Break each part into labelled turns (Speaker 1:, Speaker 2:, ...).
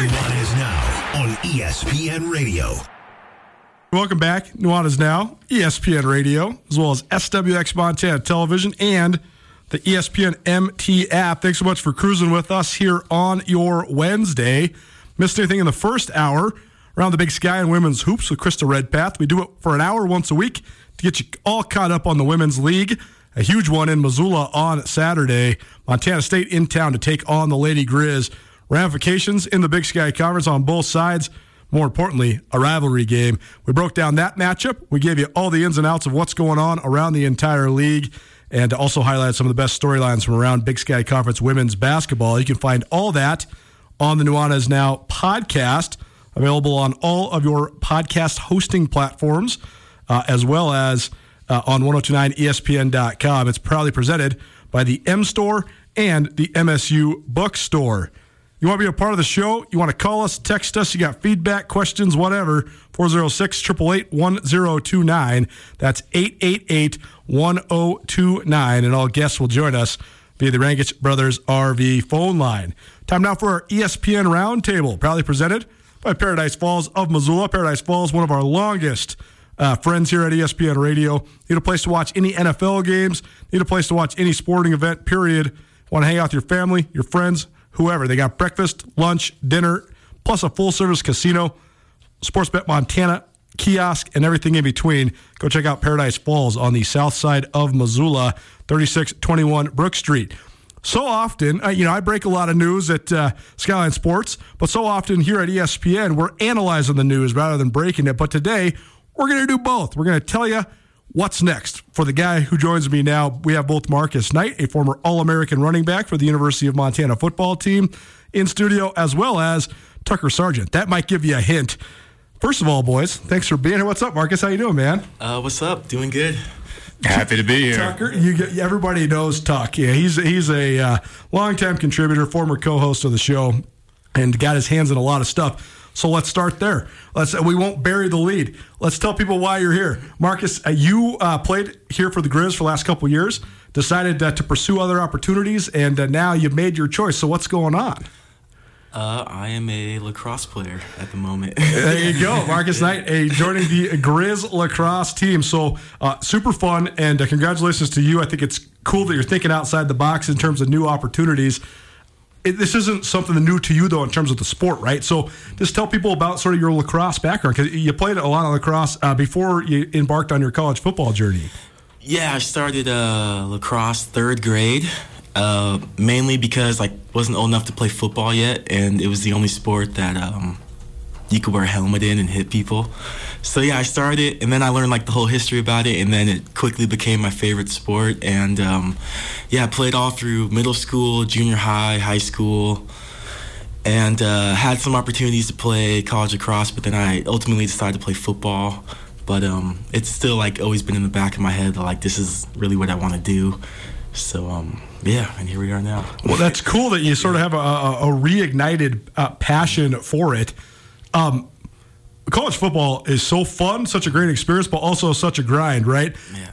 Speaker 1: Three. Nuanez now on ESPN Radio.
Speaker 2: Welcome back. Nuanez Now, ESPN Radio, as well as SWX Montana Television and the ESPN MT app. Thanks so much for cruising with us here on your Wednesday. Missed anything in the first hour around the big sky and women's hoops with Krista Redpath. We do it for an hour once a week to get you all caught up on the women's league. A huge one in Missoula on Saturday. Montana State in town to take on the Lady Grizz. Ramifications in the Big Sky Conference on both sides. More importantly, a rivalry game. We broke down that matchup. We gave you all the ins and outs of what's going on around the entire league and also highlight some of the best storylines from around Big Sky Conference women's basketball. You can find all that on the Nuanez Now podcast, available on all of your podcast hosting platforms, uh, as well as uh, on 1029ESPN.com. It's proudly presented by the M Store and the MSU Bookstore. You want to be a part of the show? You want to call us, text us, you got feedback, questions, whatever, 406 888 1029. That's 888 1029. And all guests will join us via the Rangitsch Brothers RV phone line. Time now for our ESPN Roundtable, proudly presented by Paradise Falls of Missoula. Paradise Falls, one of our longest uh, friends here at ESPN Radio. Need a place to watch any NFL games, need a place to watch any sporting event, period. Want to hang out with your family, your friends, whoever. They got breakfast, lunch, dinner, plus a full service casino, Sportsbet Montana kiosk, and everything in between. Go check out Paradise Falls on the south side of Missoula, 3621 Brook Street. So often, uh, you know, I break a lot of news at uh, Skyline Sports, but so often here at ESPN, we're analyzing the news rather than breaking it. But today, we're going to do both. We're going to tell you what's next. For the guy who joins me now, we have both Marcus Knight, a former All American running back for the University of Montana football team, in studio, as well as Tucker Sargent. That might give you a hint. First of all, boys, thanks for being here. What's up, Marcus? How you doing, man?
Speaker 3: Uh, what's up? Doing good.
Speaker 4: Happy to be here.
Speaker 2: Tucker, you get, everybody knows Tuck. Yeah, he's he's a uh, longtime contributor, former co-host of the show, and got his hands in a lot of stuff. So let's start there. Let's we won't bury the lead. Let's tell people why you're here. Marcus, uh, you uh, played here for the Grizz for the last couple years. Decided uh, to pursue other opportunities, and uh, now you've made your choice. So what's going on?
Speaker 3: Uh, I am a lacrosse player at the moment.
Speaker 2: there you go, Marcus Knight, a, joining the Grizz lacrosse team. So uh, super fun, and uh, congratulations to you. I think it's cool that you're thinking outside the box in terms of new opportunities. It, this isn't something new to you though in terms of the sport, right? So just tell people about sort of your lacrosse background because you played a lot of lacrosse uh, before you embarked on your college football journey.
Speaker 3: Yeah, I started uh, lacrosse third grade. Uh, mainly because I wasn't old enough to play football yet, and it was the only sport that um, you could wear a helmet in and hit people. So yeah, I started, and then I learned like the whole history about it, and then it quickly became my favorite sport. And um, yeah, I played all through middle school, junior high, high school, and uh, had some opportunities to play college lacrosse. But then I ultimately decided to play football. But um, it's still like always been in the back of my head like this is really what I want to do. So um, yeah, and here we are now.
Speaker 2: Well, that's cool that you sort of have a, a, a reignited uh, passion for it. Um, college football is so fun, such a great experience, but also such a grind, right?
Speaker 3: Yeah.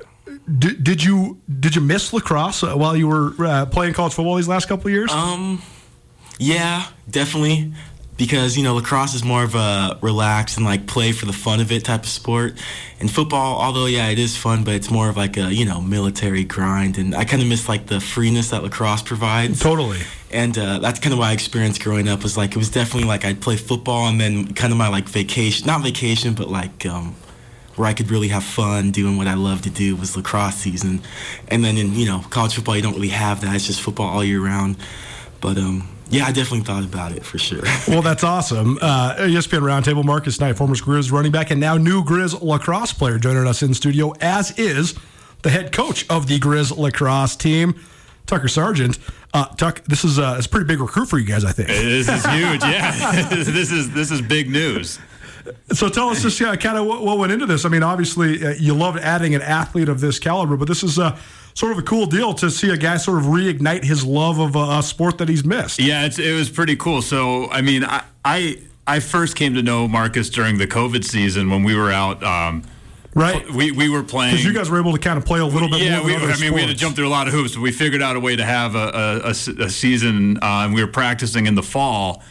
Speaker 2: D- did you did you miss lacrosse uh, while you were uh, playing college football these last couple of years?
Speaker 3: Um, yeah, definitely because you know lacrosse is more of a relax and like play for the fun of it type of sport and football although yeah it is fun but it's more of like a you know military grind and i kind of miss like the freeness that lacrosse provides
Speaker 2: totally
Speaker 3: and uh, that's kind of what i experienced growing up was like it was definitely like i'd play football and then kind of my like vacation not vacation but like um, where I could really have fun doing what I love to do was lacrosse season. And then in, you know, college football, you don't really have that. It's just football all year round. But um, yeah, I definitely thought about it for sure.
Speaker 2: well, that's awesome. Uh, ESPN Roundtable, Marcus Knight, former Grizz running back, and now new Grizz lacrosse player, joining us in studio, as is the head coach of the Grizz lacrosse team. Tucker Sargent. Uh, Tuck, this is uh, it's a pretty big recruit for you guys, I think.
Speaker 4: This is huge. Yeah, this is this is big news.
Speaker 2: So tell us just uh, kind of what, what, went into this. I mean, obviously uh, you loved adding an athlete of this caliber, but this is uh, sort of a cool deal to see a guy sort of reignite his love of a, a sport that he's missed.
Speaker 4: Yeah, it was pretty cool. So I mean, I, I I first came to know Marcus during the COVID season when we were out. Um,
Speaker 2: Right.
Speaker 4: We, we were playing.
Speaker 2: Because you guys were able to kind of play a little bit more.
Speaker 4: yeah,
Speaker 2: we,
Speaker 4: I mean,
Speaker 2: sports.
Speaker 4: we had to jump through a lot of hoops. But we figured out a way to have a, a, a, a season, uh, and we were practicing in the fall.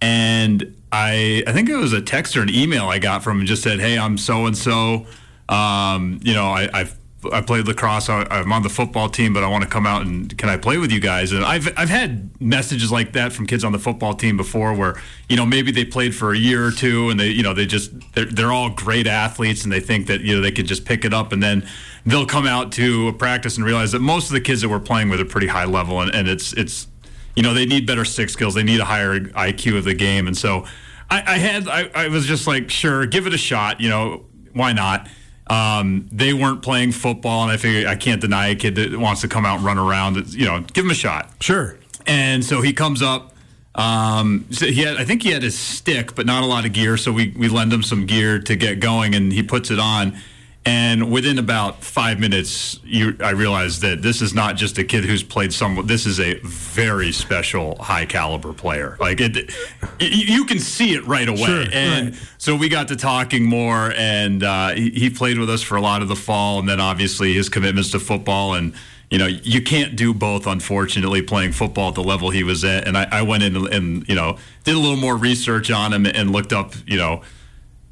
Speaker 4: And I, I think it was a text or an email I got from him just said, Hey, I'm so and so. You know, I, I've I played lacrosse. I'm on the football team, but I want to come out and can I play with you guys? And I've I've had messages like that from kids on the football team before, where you know maybe they played for a year or two, and they you know they just they're, they're all great athletes, and they think that you know they can just pick it up, and then they'll come out to a practice and realize that most of the kids that we're playing with are pretty high level, and, and it's it's you know they need better stick skills, they need a higher IQ of the game, and so I, I had I, I was just like sure, give it a shot, you know why not. Um, they weren't playing football, and I figured I can't deny a kid that wants to come out and run around. You know, give him a shot.
Speaker 2: Sure.
Speaker 4: And so he comes up. Um, so he had, I think he had his stick, but not a lot of gear. So we we lend him some gear to get going, and he puts it on. And within about five minutes, you, I realized that this is not just a kid who's played some. This is a very special, high caliber player. Like it, you can see it right away.
Speaker 2: Sure,
Speaker 4: and
Speaker 2: right.
Speaker 4: so we got to talking more, and uh, he, he played with us for a lot of the fall, and then obviously his commitments to football and you know, you can't do both, unfortunately, playing football at the level he was at. And I, I went in and, and, you know, did a little more research on him and looked up, you know,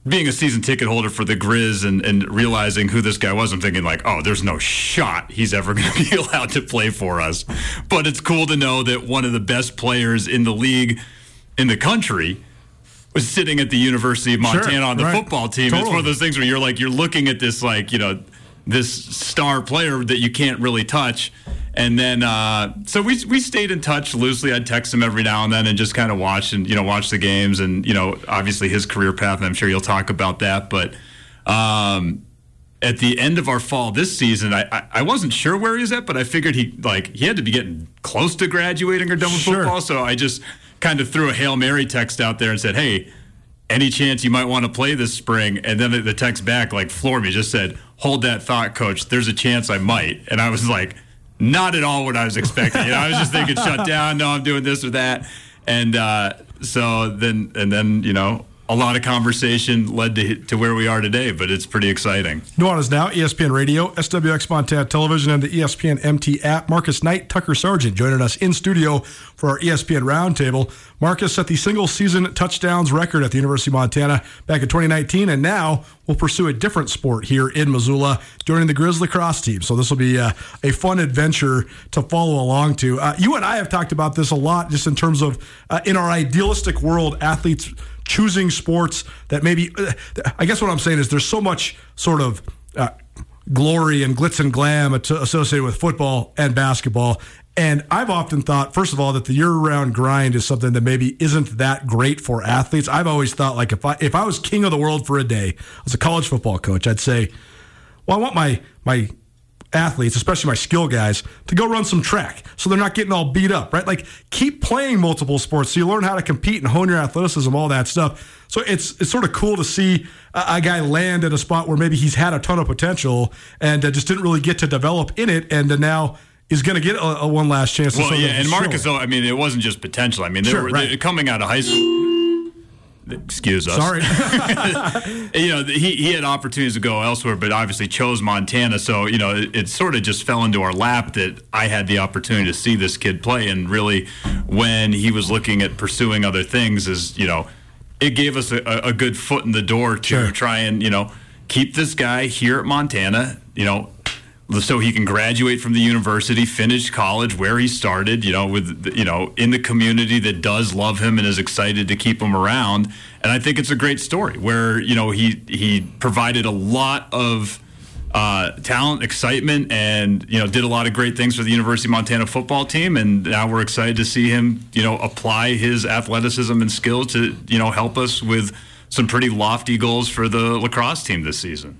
Speaker 4: being a season ticket holder for the Grizz and, and realizing who this guy was, I'm thinking, like, oh, there's no shot he's ever going to be allowed to play for us. But it's cool to know that one of the best players in the league, in the country, was sitting at the University of Montana
Speaker 2: Sure,
Speaker 4: on the
Speaker 2: right.
Speaker 4: football team. It's one of those things where you're like, you're looking at this, like, you know, this star player that you can't really touch. And then, uh, so we, we stayed in touch loosely. I'd text him every now and then and just kind of watch and, you know, watch the games and, you know, obviously his career path. And I'm sure you'll talk about that. But, um, at the end of our fall this season, I, I I wasn't sure where he was at, but I figured he like he had to be getting close to graduating or done with
Speaker 2: Sure.
Speaker 4: football. So I just kind of threw a hail mary text out there and said, "Hey, any chance you might want to play this spring?" And then the text back like floored me. Just said, "Hold that thought, coach. There's a chance I might." And I was like, not at all what I was expecting. You know, I was just thinking, shut down. No, I'm doing this or that. And uh, so then, and then you know. A lot of conversation led to to where we are today, but it's pretty exciting.
Speaker 2: Nuanez Now, E ESPN Radio, SWX Montana Television, and the ESPN MT app. Marcus Knight, Tucker Sargent joining us in studio for our ESPN Roundtable. Marcus set the single season touchdowns record at the University of Montana back in 2019, and now will pursue a different sport here in Missoula, joining the Grizz lacrosse team. So this will be uh, a fun adventure to follow along to. Uh, you and I have talked about this a lot, just in terms of uh, in our idealistic world, athletes choosing sports that maybe I guess what I'm saying is there's so much sort of uh, glory and glitz and glam associated with football and basketball. And I've often thought, first of all, that the year-round grind is something that maybe isn't that great for athletes. I've always thought, like, if I if I was king of the world for a day as a college football coach, I'd say, well, I want my my athletes, especially my skill guys, to go run some track so they're not getting all beat up, right? Like keep playing multiple sports so you learn how to compete and hone your athleticism, all that stuff. So it's it's sort of cool to see a, a guy land at a spot where maybe he's had a ton of potential and uh, just didn't really get to develop in it, and uh, now is going to get a, a one last chance.
Speaker 4: Well, yeah, and Marcus, I mean, it wasn't just potential. I mean, they
Speaker 2: Sure,
Speaker 4: were
Speaker 2: right.
Speaker 4: coming out of high school. Excuse us.
Speaker 2: Sorry.
Speaker 4: you know, he, he had opportunities to go elsewhere, but obviously chose Montana. So, you know, it, it sort of just fell into our lap that I had the opportunity to see this kid play. And really, when he was looking at pursuing other things, is, you know, it gave us a, a a good foot in the door to
Speaker 2: Sure.
Speaker 4: try and, you know, keep this guy here at Montana, you know, so he can graduate from the university, finish college where he started, you know, with you know, in the community that does love him and is excited to keep him around. And I think it's a great story where, you know, he he provided a lot of uh, talent, excitement, and you know, did a lot of great things for the University of Montana football team. And now we're excited to see him, you know, apply his athleticism and skills to, you know, help us with some pretty lofty goals for the lacrosse team this season.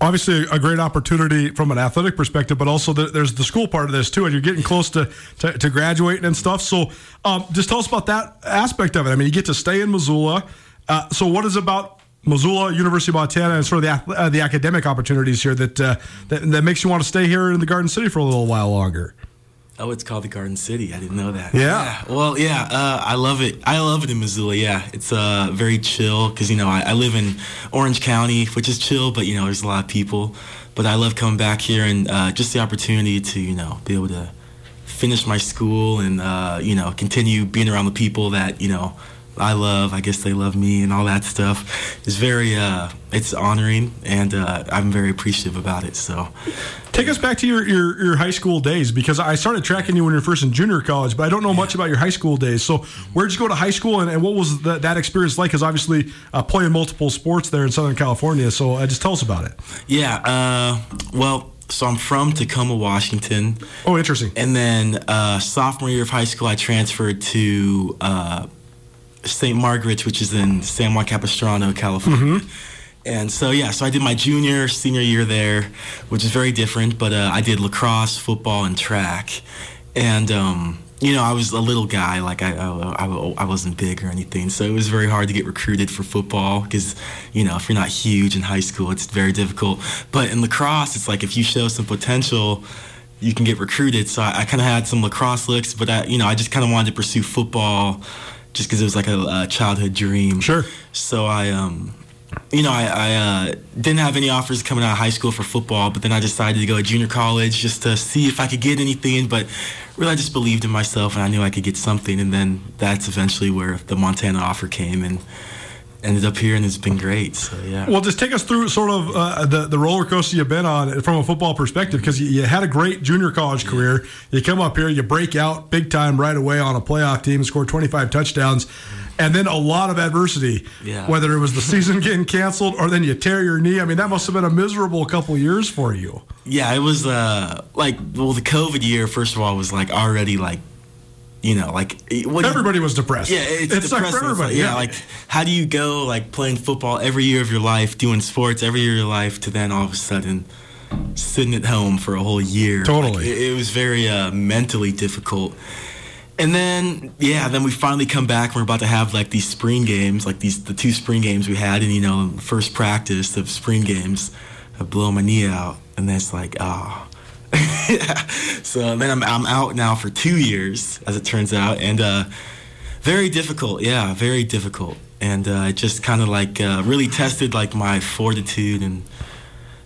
Speaker 2: Obviously a great opportunity from an athletic perspective, but also the, there's the school part of this too, and you're getting close to to, to graduating and stuff. So, um, just tell us about that aspect of it. I mean, you get to stay in Missoula. Uh, so, what is about Missoula, University of Montana, and sort of the uh, the academic opportunities here that, uh, that that makes you want to stay here in the Garden City for a little while longer?
Speaker 3: Oh, it's called the Garden City. I didn't know that.
Speaker 2: Yeah.
Speaker 3: Well, yeah. Uh, I love it. I love it in Missoula. Yeah, it's uh, very chill because you know I, I, live in Orange County, which is chill, but you know there's a lot of people. But I love coming back here and uh, just the opportunity to you know be able to finish my school and uh, you know continue being around the people that you know I love. I guess they love me and all that stuff. It's very, uh, it's honoring, and uh, I'm very appreciative about it. So,
Speaker 2: take us back to your, your, your high school days because I started tracking you when you were first in junior college, but I don't know much about your high school days. So, where'd you go to high school, and, and what was the, that experience like? Because obviously, uh, playing multiple sports there in Southern California. So, uh, just tell us about it.
Speaker 3: Yeah. Uh, well. So I'm from Tacoma, Washington.
Speaker 2: Oh, interesting.
Speaker 3: And then uh, sophomore year of high school, I transferred to St. Margaret's, which is in San Juan Capistrano, California. Mm-hmm. And so, yeah, so I did my junior, senior year there, which is very different, but uh, I did lacrosse, football, and track. And, um, you know, I was a little guy, like I, I, I, wasn't big or anything, so it was very hard to get recruited for football because, you know, if you're not huge in high school, it's very difficult. But in lacrosse, it's like if you show some potential, you can get recruited. So I, I kind of had some lacrosse looks, but I, you know, I just kind of wanted to pursue football just because it was like a, a, childhood dream.
Speaker 2: Sure.
Speaker 3: So I, um, you know, I, I uh, didn't have any offers coming out of high school for football, but then I decided to go to junior college just to see if I could get anything. But really, I just believed in myself and I knew I could get something. And then that's eventually where the Montana offer came. And ended up here and it's been great. So yeah.
Speaker 2: Well, just take us through sort of uh, the the roller coaster you've been on from a football perspective because you, you, had a great junior college yeah. career. You come up here, you break out big time right away on a playoff team, score 25 touchdowns. And then a lot of adversity,
Speaker 3: yeah.
Speaker 2: whether it was the season getting canceled or then you tear your knee. I mean, that must have been a miserable couple of years for you.
Speaker 3: Yeah, it was uh, like, well, the COVID year, first of all, was like already like you know, like
Speaker 2: everybody you, was depressed.
Speaker 3: Yeah, it's, it's
Speaker 2: depressing. for everybody.
Speaker 3: Like, yeah, like how do you go like playing football every year of your life, doing sports every year of your life, to then all of a sudden sitting at home for a whole year?
Speaker 2: Totally,
Speaker 3: like, it, it, was very uh, mentally difficult. And then yeah, then we finally come back. and We're about to have like these spring games, like these the two spring games we had, and you know, first practice of spring games, I blow my knee out, and then it's like ah. Oh. So then I'm I'm out now for two years, as it turns out, and uh, very difficult. Yeah, very difficult, and uh, it just kind of like uh, really tested like my fortitude and.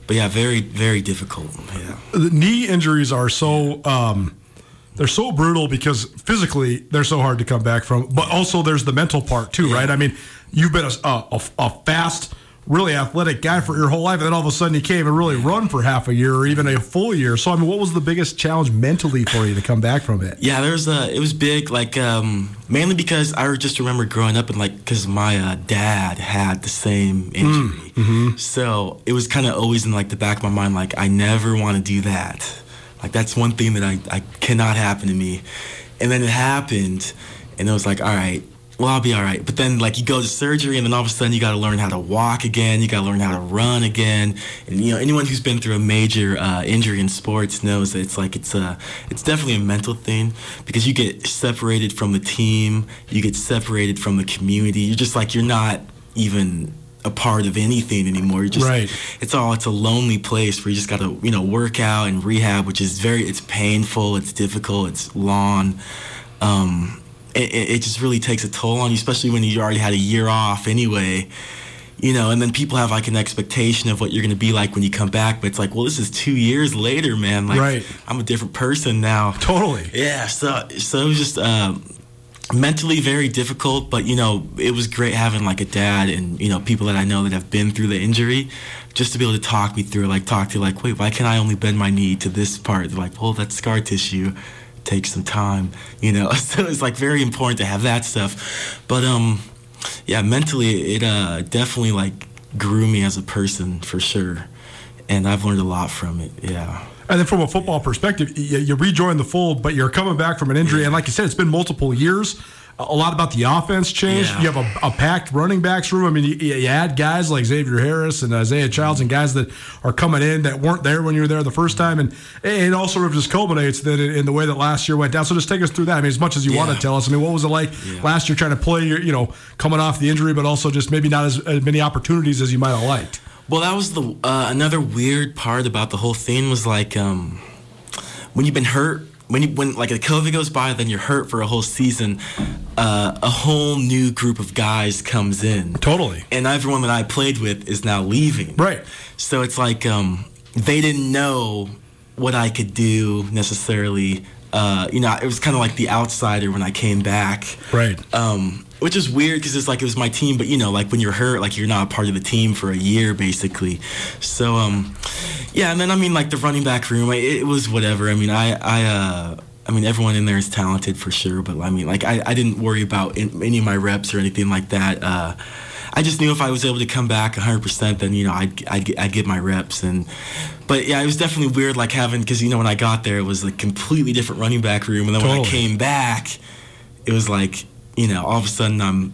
Speaker 3: But yeah, very very difficult. Yeah.
Speaker 2: The knee injuries are so. Um, they're so brutal because physically they're so hard to come back from, but also there's the mental part too, right? I mean, you've been a, a, a fast really athletic guy for your whole life, and then all of a sudden you can't even really run for half a year or even a full year. So, I mean, what was the biggest challenge mentally for you to come back from it?
Speaker 3: Yeah, there's a. It was big, like um, mainly because I just remember growing up and like because my uh, dad had the same injury,
Speaker 2: mm, hmm
Speaker 3: so it was kind of always in like the back of my mind, like I never want to do that. Like that's one thing that I, I cannot happen to me, and then it happened, and it was like, all right, well, I'll be all right. But then, like, you go to surgery, and then all of a sudden, you got to learn how to walk again. You got to learn how to run again. And you know, anyone who's been through a major uh, injury in sports knows that it's like it's a, it's definitely a mental thing because you get separated from the team, you get separated from the community. You're just like you're not even a part of anything anymore. You're just,
Speaker 2: right.
Speaker 3: It's all. It's a lonely place where you just got to, you know, work out and rehab, which is very. It's painful. It's difficult. It's long. Um, it, it just really takes a toll on you, especially when you already had a year off anyway you know, and then people have like an expectation of what you're going to be like when you come back, but it's like, well, this is two years later, man. Like,
Speaker 2: right.
Speaker 3: I'm a different person now.
Speaker 2: Totally.
Speaker 3: Yeah. So, so it was just um, mentally very difficult, but you know, it was great having like a dad and you know people that I know that have been through the injury, just to be able to talk me through, like talk to like, wait, why can't I only bend my knee to this part? They're like, well, that scar tissue takes some time, you know. So it's like very important to have that stuff. But um, yeah, mentally it uh, definitely like grew me as a person for sure, and I've learned a lot from it. Yeah.
Speaker 2: And then from a football perspective, you, you rejoin the fold, but you're coming back from an injury, and like you said, it's been multiple years. a lot about the offense changed.
Speaker 3: Yeah.
Speaker 2: You have a, a packed running backs room. I mean, you, you add guys like Xavier Harris and uh, Isaiah Childs and guys that are coming in that weren't there when you were there the first time, and it also sort of just culminates that in, the way that last year went down. So just take us through that. I mean, as much as you
Speaker 3: Yeah.
Speaker 2: want to tell us. I mean, what was it like
Speaker 3: Yeah.
Speaker 2: last year trying to play? Your, you know, coming off the injury, but also just maybe not as, as many opportunities as you might have liked.
Speaker 3: Well, that was the uh, another weird part about the whole thing was like um, when you've been hurt, when you when like the COVID goes by, then you're hurt for a whole season. Uh, a whole new group of guys comes in,
Speaker 2: Totally.
Speaker 3: and everyone that I played with is now leaving.
Speaker 2: Right.
Speaker 3: So it's like um, they didn't know what I could do necessarily. Uh, you know, it was kind of like the outsider when I came back.
Speaker 2: Right.
Speaker 3: Um, which is weird because it's like it was my team, but you know, like when you're hurt, like you're not a part of the team for a year basically. So, um, yeah, and then I mean, like the running back room, it, it was whatever. I mean, I, I, uh, I mean, everyone in there is talented for sure, but I mean, like I, I didn't worry about in, any of my reps or anything like that. Uh, I just knew if I was able to come back 100%, then you know I'd, I'd, get- I'd get my reps and. But yeah, it was definitely weird, like having because you know when I got there, it was a completely different running back room, and then when I came back, it was like you know all of a sudden I'm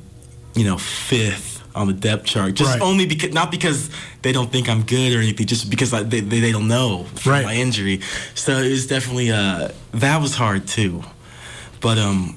Speaker 3: you know fifth on the depth chart just
Speaker 2: Right.
Speaker 3: only because not because they don't think I'm good or anything just because I, they, they they don't know from
Speaker 2: Right.
Speaker 3: my injury so it was definitely uh that was hard too but um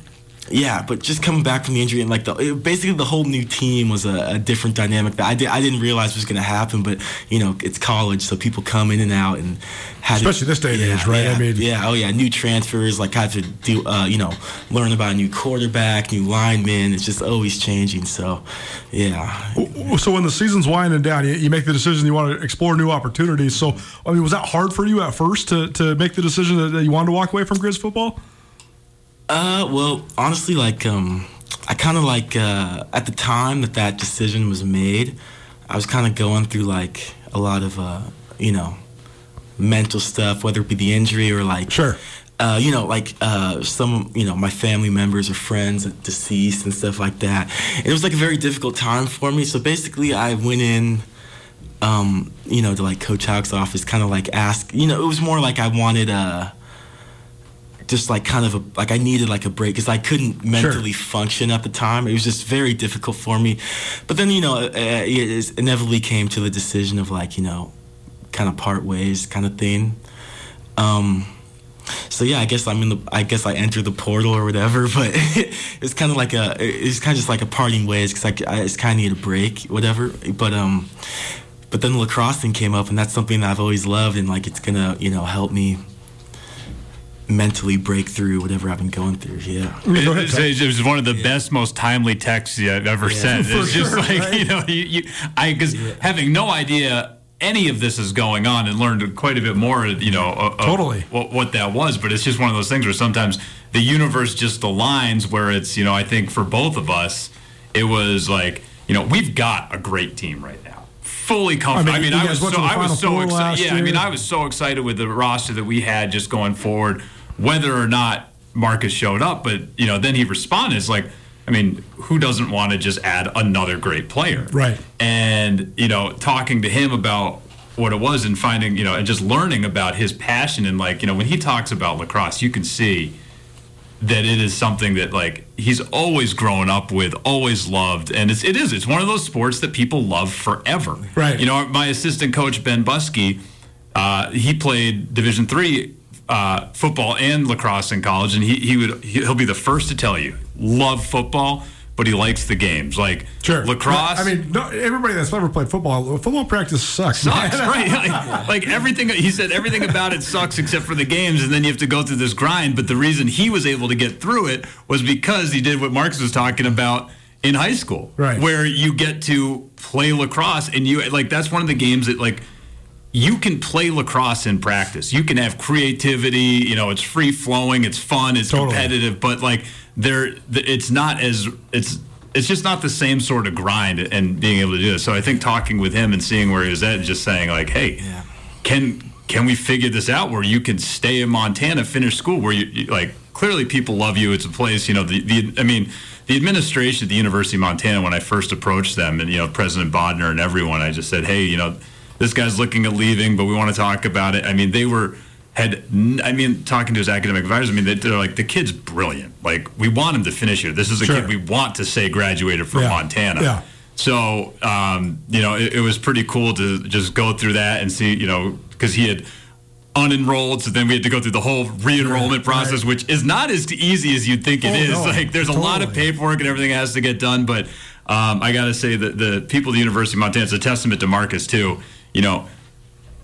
Speaker 3: yeah but just coming back from the injury and like the it, basically the whole new team was a, a different dynamic that I did I didn't realize was going to happen but you know it's college so people come in and out and had to-
Speaker 2: Especially this day and
Speaker 3: yeah,
Speaker 2: age, right? I mean-
Speaker 3: yeah oh yeah new transfers like had to do uh you know learn about a new quarterback new lineman it's just always changing so yeah
Speaker 2: So when the season's winding down, you, you make the decision you want to explore new opportunities. So I mean, was that hard for you at first to, to make the decision that, that you wanted to walk away from Grizz football?
Speaker 3: Uh, well, honestly, like, um, I kind of like, uh, at the time that that decision was made, I was kind of going through like a lot of, uh, you know, mental stuff, whether it be the injury or like,
Speaker 2: Sure.
Speaker 3: uh, you know, like uh, some, you know, my family members or friends deceased and stuff like that. And it was like a very difficult time for me. So basically, I went in, um, you know, to like Coach Hauck's office, kind of like ask, you know, it was more like I wanted, uh, just like kind of a like I needed like a break because I couldn't mentally function at the time. It was just very difficult for me. But then you know, uh, it is- inevitably came to the decision of like you know, kind of part ways kind of thing. Um, so yeah, I guess I'm in the. I guess I entered the portal or whatever. But it's kind of like a. It's kind of just like a parting ways because I, I just kind of need a break, whatever. But um, but then the lacrosse thing came up, and that's something that I've always loved, and like it's gonna you know help me mentally break through whatever I've been going through. Yeah.
Speaker 4: It, it- it was one of the best, most timely texts I've ever sent.
Speaker 2: For
Speaker 4: It's just
Speaker 2: sure,
Speaker 4: like
Speaker 2: right?
Speaker 4: you know, you, you I because having no idea any of this is going on and learned quite a bit more, you know,
Speaker 2: Totally.
Speaker 4: what, what that was. But it's just one of those things where sometimes the universe just aligns. Where it's you know, I think for both of us, it was like you know, we've got a great team right now. Fully comfortable.
Speaker 2: I
Speaker 4: I
Speaker 2: mean,
Speaker 4: mean, I, was so I was so excited. Yeah, I mean. I was so excited with the roster that we had just going forward, whether or not Marcus showed up. But you know, then he responded. It's like, I mean, who doesn't want to just add another great player?
Speaker 2: Right.
Speaker 4: And you know, talking to him about what it was and finding, you know, and just learning about his passion and like, you know, when he talks about lacrosse, you can see that it is something that like he's always grown up with, always loved, and it's it is it's one of those sports that people love forever.
Speaker 2: Right.
Speaker 4: You know, my assistant coach Ben Buskey, uh, he played Division three uh, football and lacrosse in college, and he he would he'll be the first to tell you love football, but he likes the games like
Speaker 2: Sure.
Speaker 4: lacrosse.
Speaker 2: I mean, no, everybody that's ever played football, football practice sucks.
Speaker 4: sucks, right? Like, like everything he said, everything about it sucks except for the games, and then you have to go through this grind. But the reason he was able to get through it was because he did what Marcus was talking about in high school,
Speaker 2: Right.
Speaker 4: Where you get to play lacrosse, and you like that's one of the games that like you can play lacrosse in practice. You can have creativity. You know, it's free flowing. It's fun. It's
Speaker 2: Totally.
Speaker 4: competitive. But like there, it's not as it's. It's just not the same sort of grind and being able to do this. So I think talking with him and seeing where he was at, and just saying like, "Hey,
Speaker 3: Yeah.
Speaker 4: can can we figure this out where you can stay in Montana, finish school, where you, like clearly people love you. It's a place, you know. The, the I mean, the administration at the University of Montana when I first approached them, and you know, President Bodnar and everyone, I just said, "Hey, you know, this guy's looking at leaving, but we want to talk about it." I mean, they were had, I mean, talking to his academic advisors, I mean, they- they're like, the kid's brilliant. Like, we want him to finish here. This is a
Speaker 2: Sure.
Speaker 4: kid we want to say graduated from
Speaker 2: Yeah.
Speaker 4: Montana.
Speaker 2: Yeah.
Speaker 4: So, um, you know, it, it was pretty cool to just go through that and see, you know, because he had unenrolled, so then we had to go through the whole re-enrollment process,
Speaker 2: right.
Speaker 4: which is not as easy as you'd think it
Speaker 2: Oh,
Speaker 4: is.
Speaker 2: no.
Speaker 4: Like, there's a lot of
Speaker 2: Totally.
Speaker 4: paperwork and everything that has to get done, but um, I got to say that the people at the University of Montana, it's a testament to Marcus too. You know,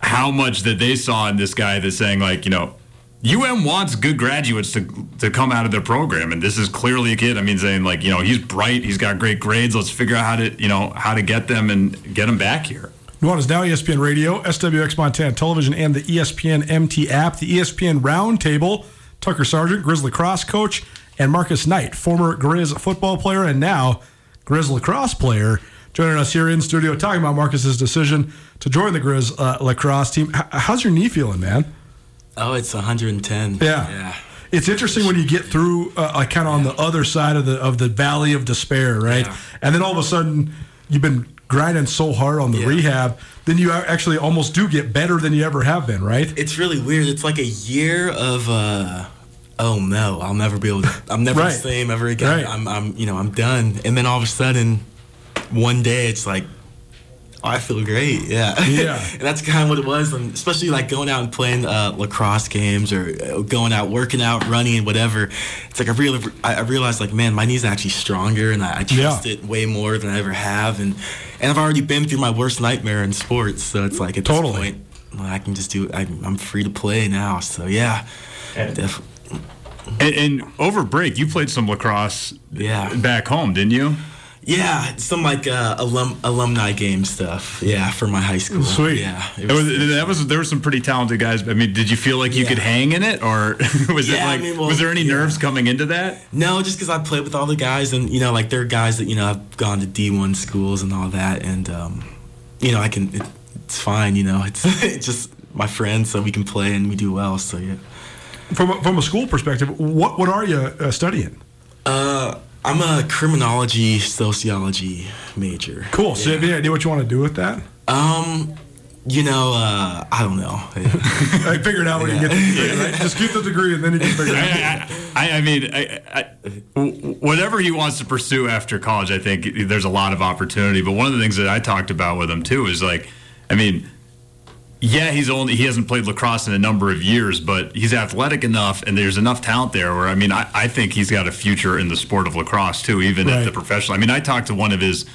Speaker 4: how much that they saw in this guy that's saying like, you know, UM wants good graduates to to come out of their program, and this is clearly a kid. I mean, saying like, you know, he's bright, he's got great grades. Let's figure out how to, you know, how to get them and get them back here.
Speaker 2: Nuanez Now, E ESPN Radio, SWX Montana Television, and the ESPN MT app. The ESPN Roundtable, Tucker Sargent, Grizz lacrosse coach, and Marcus Knight, former Grizz football player and now Grizz lacrosse player, joining us here in studio talking about Marcus's decision to join the Grizz uh, lacrosse team. H- how's your knee feeling, man?
Speaker 3: Oh, it's 110.
Speaker 2: Yeah.
Speaker 3: Yeah.
Speaker 2: It's interesting when you get through, uh, like, kind of on the other side of the of the valley of despair, right?
Speaker 3: Yeah.
Speaker 2: And then all of a sudden, you've been grinding so hard on the
Speaker 3: Yeah.
Speaker 2: rehab, then you actually almost do get better than you ever have been, right?
Speaker 3: It's really weird. It's like a year of uh oh no, I'll never be able to I'm never
Speaker 2: Right.
Speaker 3: the same ever again.
Speaker 2: Right.
Speaker 3: I'm I'm you know, I'm done. And then all of a sudden one day it's like oh, I feel great, yeah.
Speaker 2: Yeah.
Speaker 3: and that's kind of what it was, and especially like going out and playing uh, lacrosse games or uh, going out, working out, running, whatever. It's like I really, I I realized like, man, my knee's are actually stronger, and I, I trust
Speaker 2: Yeah.
Speaker 3: it way more than I ever have, and and I've already been through my worst nightmare in sports, so it's like at
Speaker 2: Totally.
Speaker 3: this point, well, I can just do. I'm, I'm free to play now, so yeah, def-
Speaker 4: And, and over break, you played some lacrosse
Speaker 3: Yeah.
Speaker 4: back home, didn't you?
Speaker 3: Yeah, some like uh, alum alumni game stuff, yeah, for my high school.
Speaker 2: Sweet.
Speaker 3: yeah. it
Speaker 4: It was, that was there were some pretty talented guys. I mean, did you feel like you
Speaker 3: Yeah.
Speaker 4: could hang in it, or was it
Speaker 3: Yeah, I
Speaker 4: like
Speaker 3: mean, well,
Speaker 4: was there any
Speaker 3: yeah.
Speaker 4: nerves coming into that?
Speaker 3: No, just because I played with all the guys, and you know, like there are guys that you know I've gone to D one schools and all that, and um, you know, I can. It, it's fine, you know. It's it's just my friends, so we can play and we do well. So yeah.
Speaker 2: From a, from a school perspective, what what are you uh, studying?
Speaker 3: Uh, I'm a criminology sociology major.
Speaker 2: Cool. So, you have
Speaker 3: Yeah.
Speaker 2: any idea what you want to do with that?
Speaker 3: Um, you know, uh, I don't know.
Speaker 2: I figured out when you get the degree, right? Just get the degree and then you can figure it out.
Speaker 4: I, I, I mean, I, I, w- whatever he wants to pursue after college, I think there's a lot of opportunity. But one of the things that I talked about with him too is like, I mean, yeah, he's only he hasn't played lacrosse in a number of years, but he's athletic enough, and there's enough talent there. Where I mean, I, I think he's got a future in the sport of lacrosse too, even at the professional. I mean, I talked to one of his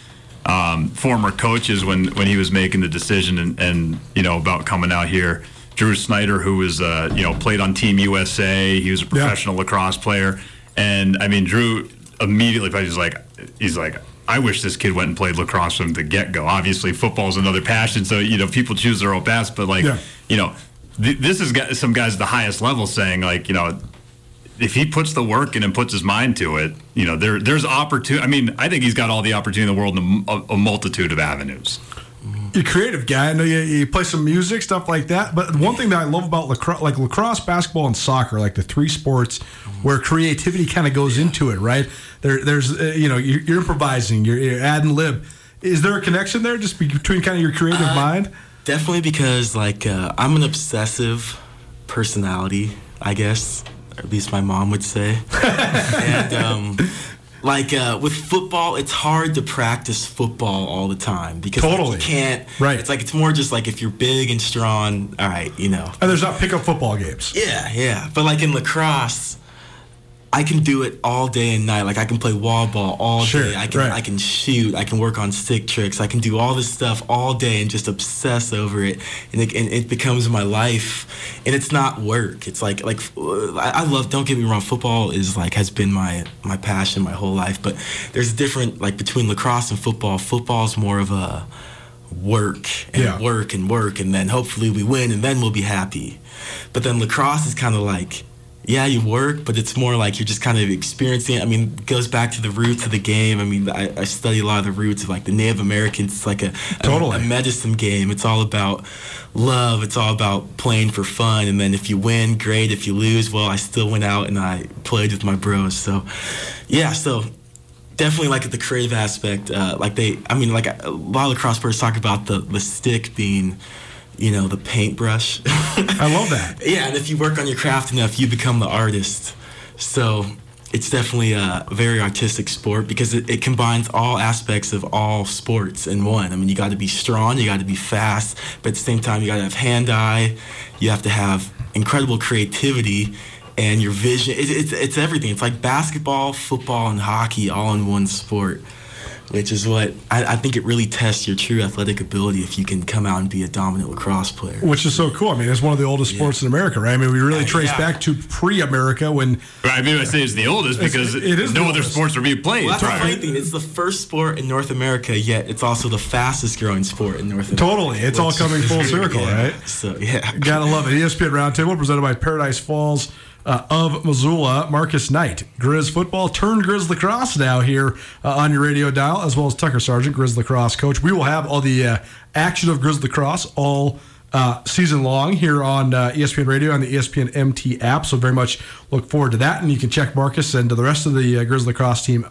Speaker 4: um, former coaches when when he was making the decision and, and you know about coming out here. Drew Snyder, who was uh, you know played on Team USA, he was a professional lacrosse player, and I mean Drew immediately he's like he's like I wish this kid went and played lacrosse from the get go. Obviously, football is another passion, so you know people choose their own paths. But like
Speaker 2: Yeah.
Speaker 4: you know, th- this is got some guys at the highest level saying like you know if he puts the work in and puts his mind to it, you know, there there's opportunity. I mean, I think he's got all the opportunity in the world in a, a multitude of avenues.
Speaker 2: You're a creative guy. I know you, you play some music, stuff like that. But one thing that I love about lacrosse, like lacrosse, basketball, and soccer, like the three sports where creativity kind of goes into it, right? There, there's, uh, you know, you're, you're improvising, you're, you're adding lib. Is there a connection there, just between kind of your creative mind?
Speaker 3: Definitely because like uh, I'm an obsessive personality, I guess. Or at least my mom would say. and um, like uh, with football, it's hard to practice football all the time because like, you can't.
Speaker 2: Right.
Speaker 3: It's like it's more just like if you're big and strong. All right, you know.
Speaker 2: And there's not pickup football games.
Speaker 3: Yeah, yeah. But like in lacrosse, I can do it all day and night. Like I can play wall ball all
Speaker 2: Sure,
Speaker 3: day. I can
Speaker 2: right.
Speaker 3: I can shoot. I can work on stick tricks. I can do all this stuff all day and just obsess over it. And it, and it becomes my life. And it's not work. It's like like I, love. Don't get me wrong. Football is like has been my my passion my whole life. But there's a different like between lacrosse and football. Football is more of a work and
Speaker 2: Yeah.
Speaker 3: work and work and then hopefully we win and then we'll be happy. But then lacrosse is kind of like, yeah, you work, but it's more like you're just kind of experiencing it. I mean, it goes back to the roots of the game. I mean, I, I study a lot of the roots of like the Native Americans. It's like a, a-
Speaker 2: Totally.
Speaker 3: a medicine game. It's all about love. It's all about playing for fun. And then if you win, great. If you lose, well, I still went out and I played with my bros. So, yeah, so definitely like the creative aspect. Uh, like they, I mean, like a lot of players talk about the the stick being you know, the paintbrush.
Speaker 2: I love that.
Speaker 3: yeah, and if you work on your craft enough, you become the artist. So it's definitely a very artistic sport because it, it combines all aspects of all sports in one. I mean, you got to be strong, you got to be fast, but at the same time, you got to have hand eye, you have to have incredible creativity and your vision. It, it's, it's everything. It's like basketball, football, and hockey all in one sport which is what I, I, think it really tests your true athletic ability if you can come out and be a dominant lacrosse player.
Speaker 2: Which is so cool. I mean, it's one of the oldest yeah. sports in America, right? I mean, we really trace yeah. back to pre-America when.
Speaker 4: Right, I mean, I say it's the oldest because it is no other sports are being played.
Speaker 3: Well, that's right. the funny thing. It's the first sport in North America, yet it's also the fastest growing sport in North America.
Speaker 2: Totally, it's all coming full circle,
Speaker 3: yeah.
Speaker 2: right?
Speaker 3: So yeah,
Speaker 2: gotta love it. ESPN Roundtable presented by Paradise Falls uh, of Missoula, Marcus Knight. Grizz football turned Grizz lacrosse now here uh, on your radio dial, as well as Tucker Sargent, Grizz lacrosse coach. We will have all the uh, action of Grizz lacrosse all uh, season long here on uh, ESPN Radio and the ESPN MT app. So very much look forward to that, and you can check Marcus and the rest of the uh, Grizz lacrosse team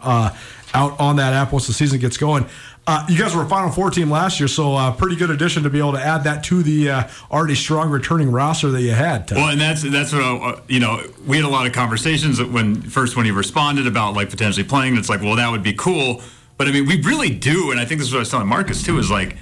Speaker 2: out on that app once the season gets going. Uh, you guys were a Final Four team last year, so uh, pretty good addition to be able to add that to the uh, already strong returning roster that you had.
Speaker 4: Well, and that's that's what I, uh, you know. We had a lot of conversations when first when he responded about like potentially playing. It's like, well, that would be cool, but I mean, we really do, and I think this is what I was telling Marcus too. Is like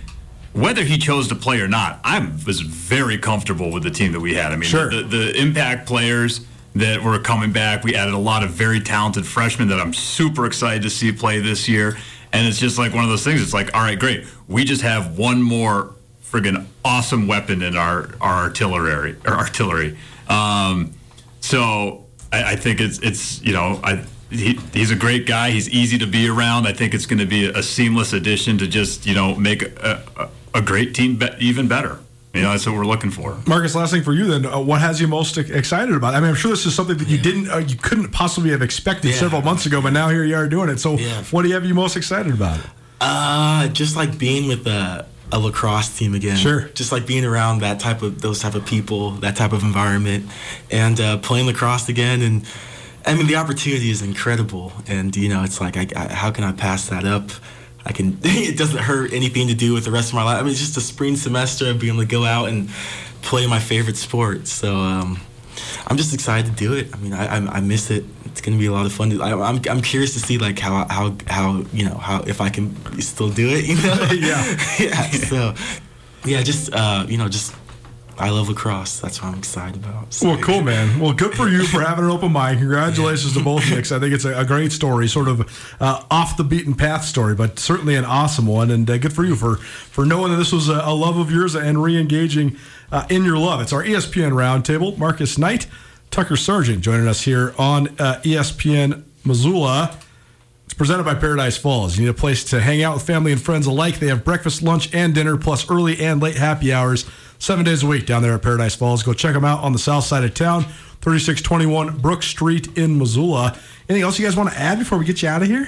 Speaker 4: whether he chose to play or not, I was very comfortable with the team that we had. I mean,
Speaker 2: sure.
Speaker 4: the, the impact players that were coming back. We added a lot of very talented freshmen that I'm super excited to see play this year. And it's just like one of those things. It's like, all right, great. We just have one more friggin' awesome weapon in our, our artillery. Or artillery. Um, so I, I, think it's it's you know I he, he's a great guy. He's easy to be around. I think it's going to be a, a, seamless addition to just you know make a, a, a great team be- even better. You know, that's what we're looking for.
Speaker 2: Marcus, last thing for you then. Uh, what has you most excited about? I mean, I'm sure this is something that you didn't, uh, you couldn't possibly have expected yeah. several months ago, but now here you are doing it. So, yeah. what do you have you most excited about?
Speaker 3: Uh, just like being with a, a lacrosse team again.
Speaker 2: Sure.
Speaker 3: Just like being around that type of those type of people, that type of environment, and uh, playing lacrosse again. And I mean, the opportunity is incredible, and you know, it's like, I, I, how can I pass that up? I can. It doesn't hurt anything to do with the rest of my life. I mean, it's just a spring semester of being able to go out and play my favorite sport. So um, I'm just excited to do it. I mean, I, I, I miss it. It's going to be a lot of fun. I, am I'm, I'm curious to see like how how how you know how if I can still do it. You know.
Speaker 2: yeah.
Speaker 3: yeah. So yeah, just uh, you know, just I love lacrosse. That's what I'm excited about.
Speaker 2: So. Well, cool, man. Well, good for you for having an open mind. Congratulations to both of you. I think it's a, a, great story, sort of uh, off the beaten path story, but certainly an awesome one. And uh, good for you for for knowing that this was a, a love of yours and re-engaging uh, in your love. It's our ESPN roundtable. Marcus Knight, Tucker Sargent joining us here on uh, ESPN Missoula. It's presented by Paradise Falls. You need a place to hang out with family and friends alike. They have breakfast, lunch, and dinner, plus early and late happy hours seven days a week down there at Paradise Falls. Go check them out on the south side of town, 3621 Brook Street in Missoula. Anything else you guys want to add before we get you out of here?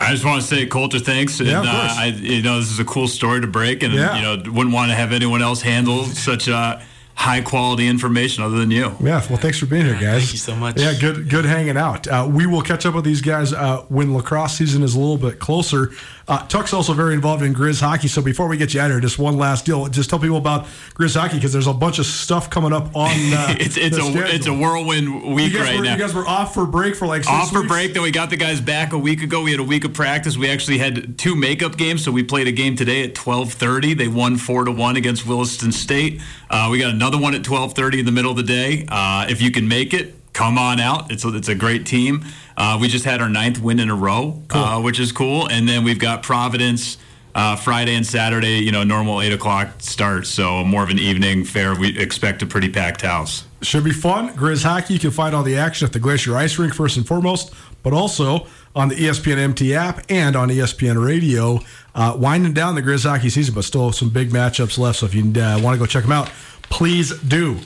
Speaker 4: I just want to say, Colter, thanks. And,
Speaker 2: yeah, of
Speaker 4: course. Uh, I, you know, this is a cool story to break, and yeah. you know, wouldn't want to have anyone else handle such a high quality information other than you.
Speaker 2: Yeah, well, thanks for being here, guys.
Speaker 3: Thank you so much.
Speaker 2: Yeah, good, good hanging out. Uh, we will catch up with these guys uh, when lacrosse season is a little bit closer. Uh, Tuck's also very involved in Grizz hockey. So before we get you out of here, just one last deal. Just tell people about Grizz hockey because there's a bunch of stuff coming up on. Uh,
Speaker 4: it's it's a schedule. it's a whirlwind week right
Speaker 2: were,
Speaker 4: now.
Speaker 2: You guys were off for break for like
Speaker 4: off
Speaker 2: for
Speaker 4: weeks? break. Then we got the guys back a week ago. We had a week of practice. We actually had two makeup games. So we played a game today at 12:30. They won four to one against Williston State. Uh, we got another one at 12:30 in the middle of the day. Uh, if you can make it, come on out. It's a, it's a great team. Uh, we just had our ninth win in a row, cool. uh, which is cool. And then we've got Providence uh, Friday and Saturday, you know, normal 8 o'clock start. So more of an evening fair. We expect a pretty packed house.
Speaker 2: Should be fun. Grizz Hockey, you can find all the action at the Glacier Ice Rink first and foremost, but also on the ESPN MT app and on ESPN Radio. Uh, winding down the Grizz Hockey season, but still some big matchups left. So if you uh, want to go check them out, please do.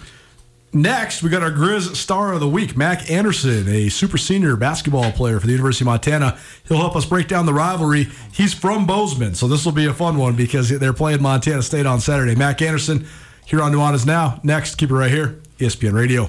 Speaker 2: Next, we got our Grizz Star of the Week, Mack Anderson, a super senior basketball player for the University of Montana. He'll help us break down the rivalry. He's from Bozeman, so this will be a fun one because they're playing Montana State on Saturday. Mack Anderson here on Nuanez Now. Next, keep it right here, ESPN Radio.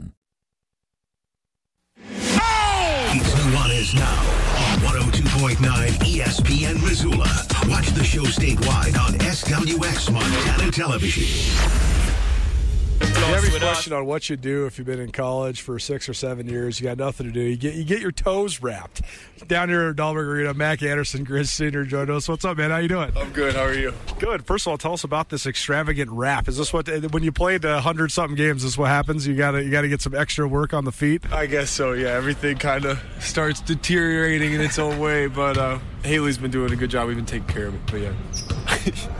Speaker 1: Now on 102.9 ESPN Missoula. Watch the show statewide on SWX Montana Television.
Speaker 2: If you have any question on what you do if you've been in college for six or seven years, you got nothing to do. You get you get your toes wrapped. Down here at Dahlberg Arena, Mack Anderson, Grizz Senior joined us. What's up, man? How you doing?
Speaker 5: I'm good. How are you?
Speaker 2: Good. First of all, tell us about this extravagant wrap. Is this what when you played hundred something games? Is this what happens? You gotta you gotta get some extra work on the feet.
Speaker 5: I guess so. Yeah, everything kind of starts deteriorating in its own way, but uh, Haley's been doing a good job. We've been taking care of it. But yeah.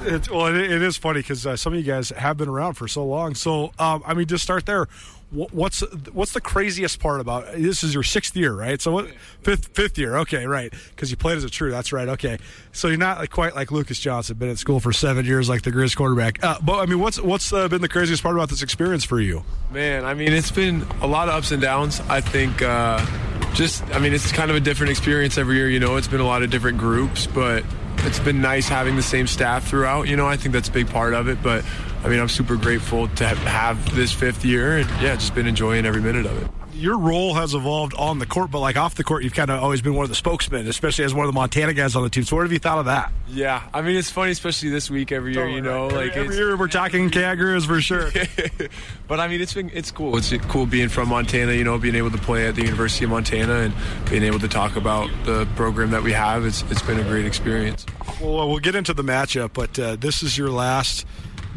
Speaker 2: it's, well, it, it is funny because uh, some of you guys have been around for so long. So, um, I mean, just start there. What's what's the craziest part about this? Is your sixth year, right? So, what, fifth fifth year? Okay, right? Because you played as a true. That's right. Okay, so you're not like, quite like Lucas Johnson, been at school for seven years, like the Grizz quarterback. Uh, but I mean, what's what's uh, been the craziest part about this experience for you?
Speaker 5: Man, I mean, it's been a lot of ups and downs. I think. Uh, just, I mean, it's kind of a different experience every year. You know, it's been a lot of different groups, but it's been nice having the same staff throughout. You know, I think that's a big part of it. But I mean, I'm super grateful to have this fifth year, and yeah, just been enjoying every minute of it
Speaker 2: your role has evolved on the court, but like off the court, you've kind of always been one of the spokesmen, especially as one of the Montana guys on the team. So, what have you thought of that?
Speaker 5: Yeah, I mean, it's funny, especially this week every year. you know,
Speaker 2: right.
Speaker 5: like
Speaker 2: every, year we're talking Cat-Griz for sure.
Speaker 5: but I mean, it's been it's cool. It's cool being from Montana. You know, being able to play at the University of Montana and being able to talk about the program that we have. It's it's been a great experience.
Speaker 2: Well, we'll get into the matchup, but uh, this is your last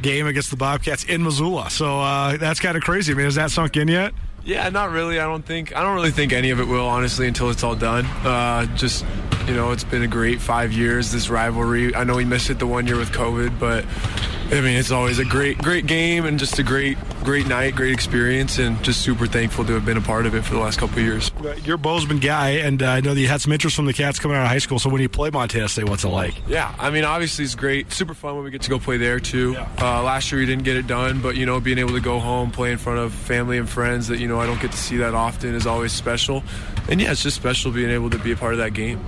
Speaker 2: game against the Bobcats in Missoula. So uh, that's kind of crazy. I mean, has that sunk in yet?
Speaker 5: Yeah, not really. I don't think I don't really think any of it will, honestly, until it's all done. Uh, just you know, it's been a great five years. This rivalry. I know we missed it the one year with COVID, but I mean, it's always a great, great game and just a great, great night, great experience, and just super thankful to have been a part of it for the last couple of years.
Speaker 2: You're a Bozeman guy, and uh, I know that you had some interest from the Cats coming out of high school. So when you play Montana State, what's it like?
Speaker 5: Yeah, I mean, obviously it's great, super fun when we get to go play there too. Yeah. Uh, last year we didn't get it done, but you know, being able to go home, play in front of family and friends that you know I don't get to see that often is always special. And yeah, it's just special being able to be a part of that game.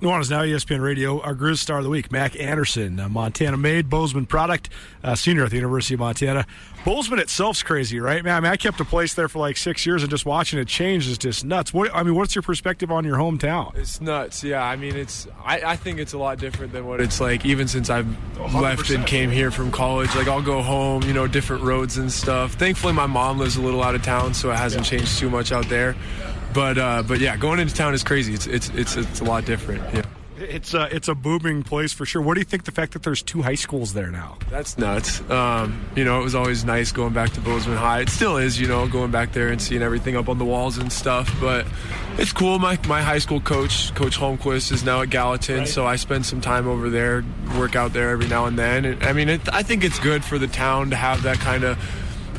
Speaker 2: Nuanez now ESPN Radio. Our Grizz Star of the Week, Mack Anderson, Montana made Bozeman product, uh, senior at the University of Montana. Bozeman itself's crazy, right? Man, I mean, I kept a place there for like six years, and just watching it change is just nuts. What I mean, what's your perspective on your hometown?
Speaker 5: It's nuts. Yeah, I mean, it's I, I think it's a lot different than what it's like. Even since I've left and came here from college, like I'll go home, you know, different roads and stuff. Thankfully, my mom lives a little out of town, so it hasn't yeah. changed too much out there. But uh, but yeah, going into town is crazy. It's it's it's it's a lot different. Yeah.
Speaker 2: It's a it's a booming place for sure. What do you think the fact that there's two high schools there now?
Speaker 5: That's nuts. Um, you know, it was always nice going back to Bozeman High. It still is, you know, going back there and seeing everything up on the walls and stuff. But it's cool. My my high school coach, Coach Holmquist, is now at Gallatin, right. so I spend some time over there, work out there every now and then. And, I mean, it, I think it's good for the town to have that kind of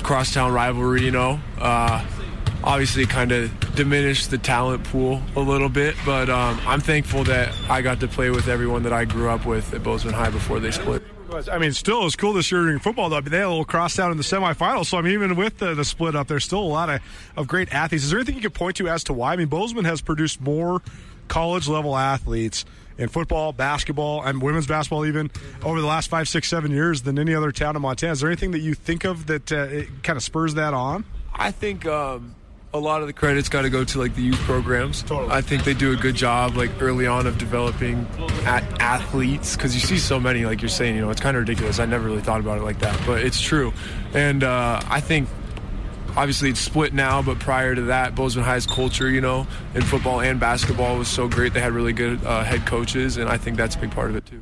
Speaker 5: crosstown rivalry. You know. Uh, obviously kind of diminished the talent pool a little bit, but um, I'm thankful that I got to play with everyone that I grew up with at Bozeman High before they split.
Speaker 2: I mean, still, it's cool this year during football, though. I mean, they had a little cross down in the semifinals. So, I mean, even with the, the split up, there's still a lot of, of great athletes. Is there anything you could point to as to why? I mean, Bozeman has produced more college level athletes in football, basketball, and women's basketball even over the last five, six, seven years than any other town in Montana. Is there anything that you think of that uh, kind of spurs that on?
Speaker 5: I think um, a lot of the credit's got to go to like the youth programs. Totally. I think they do a good job like early on of developing athletes because you see so many like you're saying you know it's kind of ridiculous. I never really thought about it like that, but it's true. And uh, I think obviously it's split now, but prior to that, Bozeman High's culture, you know, in football and basketball was so great. They had really good uh, head coaches, and I think that's a big part of it too.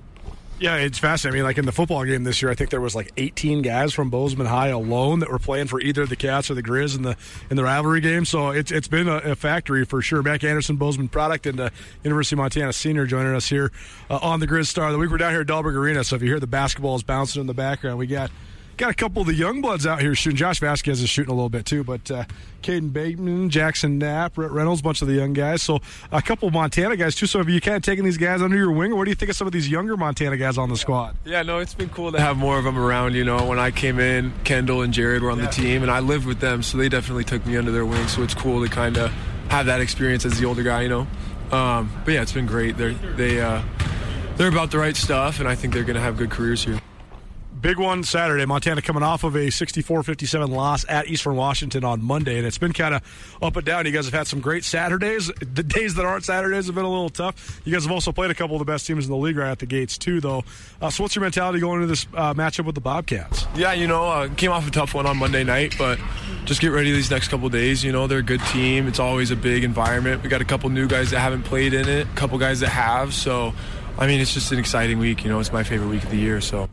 Speaker 2: Yeah, it's fascinating. I mean, like in the football game this year, I think there was like 18 guys from Bozeman High alone that were playing for either the Cats or the Grizz in the in the rivalry game. So it's it's been a, a factory for sure. Mack Anderson, Bozeman product, and uh, University of Montana senior joining us here uh, on the Grizz Star of the Week. We're down here at Dahlberg Arena, so if you hear the basketballs bouncing in the background, we got got a couple of the young bloods out here shooting. Josh Vazquez is shooting a little bit too, but uh, Caden Bateman, Jackson Knapp, Rhett Reynolds, a bunch of the young guys. So a couple of Montana guys too. So have you kind of taken these guys under your wing, or what do you think of some of these younger Montana guys on the squad?
Speaker 5: Yeah, no, it's been cool to have more of them around. You know, when I came in, Kendall and Jared were on yeah. the team, and I lived with them, so they definitely took me under their wing. So it's cool to kind of have that experience as the older guy. You know, um, but yeah, it's been great. They're they uh, they're about the right stuff, and I think they're going to have good careers here.
Speaker 2: Big one Saturday. Montana coming off of a 64 57 loss at Eastern Washington on Monday, and it's been kind of up and down. You guys have had some great Saturdays. The days that aren't Saturdays have been a little tough. You guys have also played a couple of the best teams in the league right at the gates, too, though. Uh, so, what's your mentality going into this uh, matchup with the Bobcats?
Speaker 5: Yeah, you know, uh, came off a tough one on Monday night, but just get ready these next couple days. You know, they're a good team. It's always a big environment. We got a couple new guys that haven't played in it, a couple guys that have. So, I mean, it's just an exciting week. You know, it's my favorite week of the year. So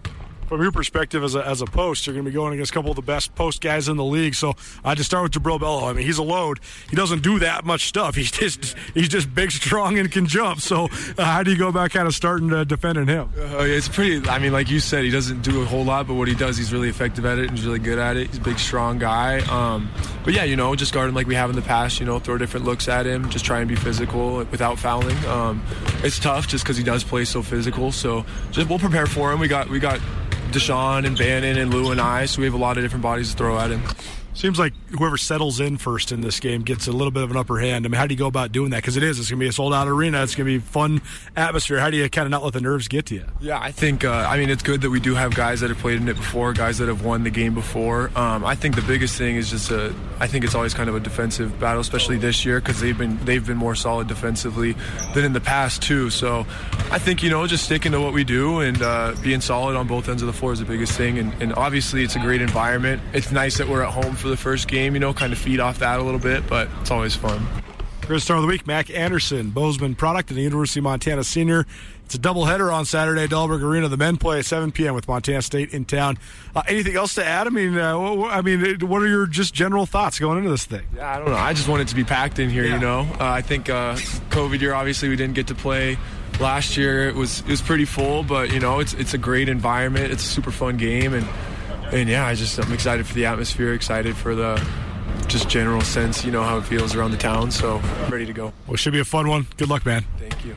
Speaker 2: from your perspective as a, as a post, you're going to be going against a couple of the best post guys in the league. So I just start with Jubrile Belo. I mean, he's a load. He doesn't do that much stuff. He's just he's just big, strong, and can jump. So uh, how do you go about kind of starting to defending him?
Speaker 5: Uh, it's pretty. I mean, like you said, he doesn't do a whole lot, but what he does, he's really effective at it and he's really good at it. He's a big, strong guy. Um, but yeah, you know, just guard him like we have in the past. You know, throw different looks at him, just try and be physical without fouling. Um, it's tough just because he does play so physical. So just we'll prepare for him. We got we got Dischon and Bannan and Lou and I, so we have a lot of different bodies to throw at him.
Speaker 2: Seems like whoever settles in first in this game gets a little bit of an upper hand. I mean, how do you go about doing that? Because it is. It's going to be a sold out arena. It's going to be fun atmosphere. How do you kind of not let the nerves get to you?
Speaker 5: Yeah, I think, uh, I mean, it's good that we do have guys that have played in it before, guys that have won the game before. Um, I think the biggest thing is just a, I think it's always kind of a defensive battle, especially this year because they've been, they've been more solid defensively than in the past, too. So I think, you know, just sticking to what we do and uh, being solid on both ends of the floor is the biggest thing. And, and obviously, it's a great environment. It's nice that we're at home for the first game, you know, kind of feed off that a little bit, but it's always fun.
Speaker 2: First star of the week, Mack Anderson, Bozeman product and the University of Montana senior. It's a doubleheader on Saturday, Dahlberg Arena. The men play at 7 p.m. with Montana State in town. Uh, anything else to add? I mean, uh, I mean, what are your just general thoughts going into this thing?
Speaker 5: Yeah, I don't know. I just want it to be packed in here. Yeah. You know, uh, I think uh, COVID year, obviously, we didn't get to play last year. It was it was pretty full, but you know, it's it's a great environment. It's a super fun game, and and yeah, I just I'm excited for the atmosphere, excited for the just general sense, you know how it feels around the town. So I'm ready to go.
Speaker 2: Well, it should be a fun one. Good luck, man.
Speaker 5: Thank you.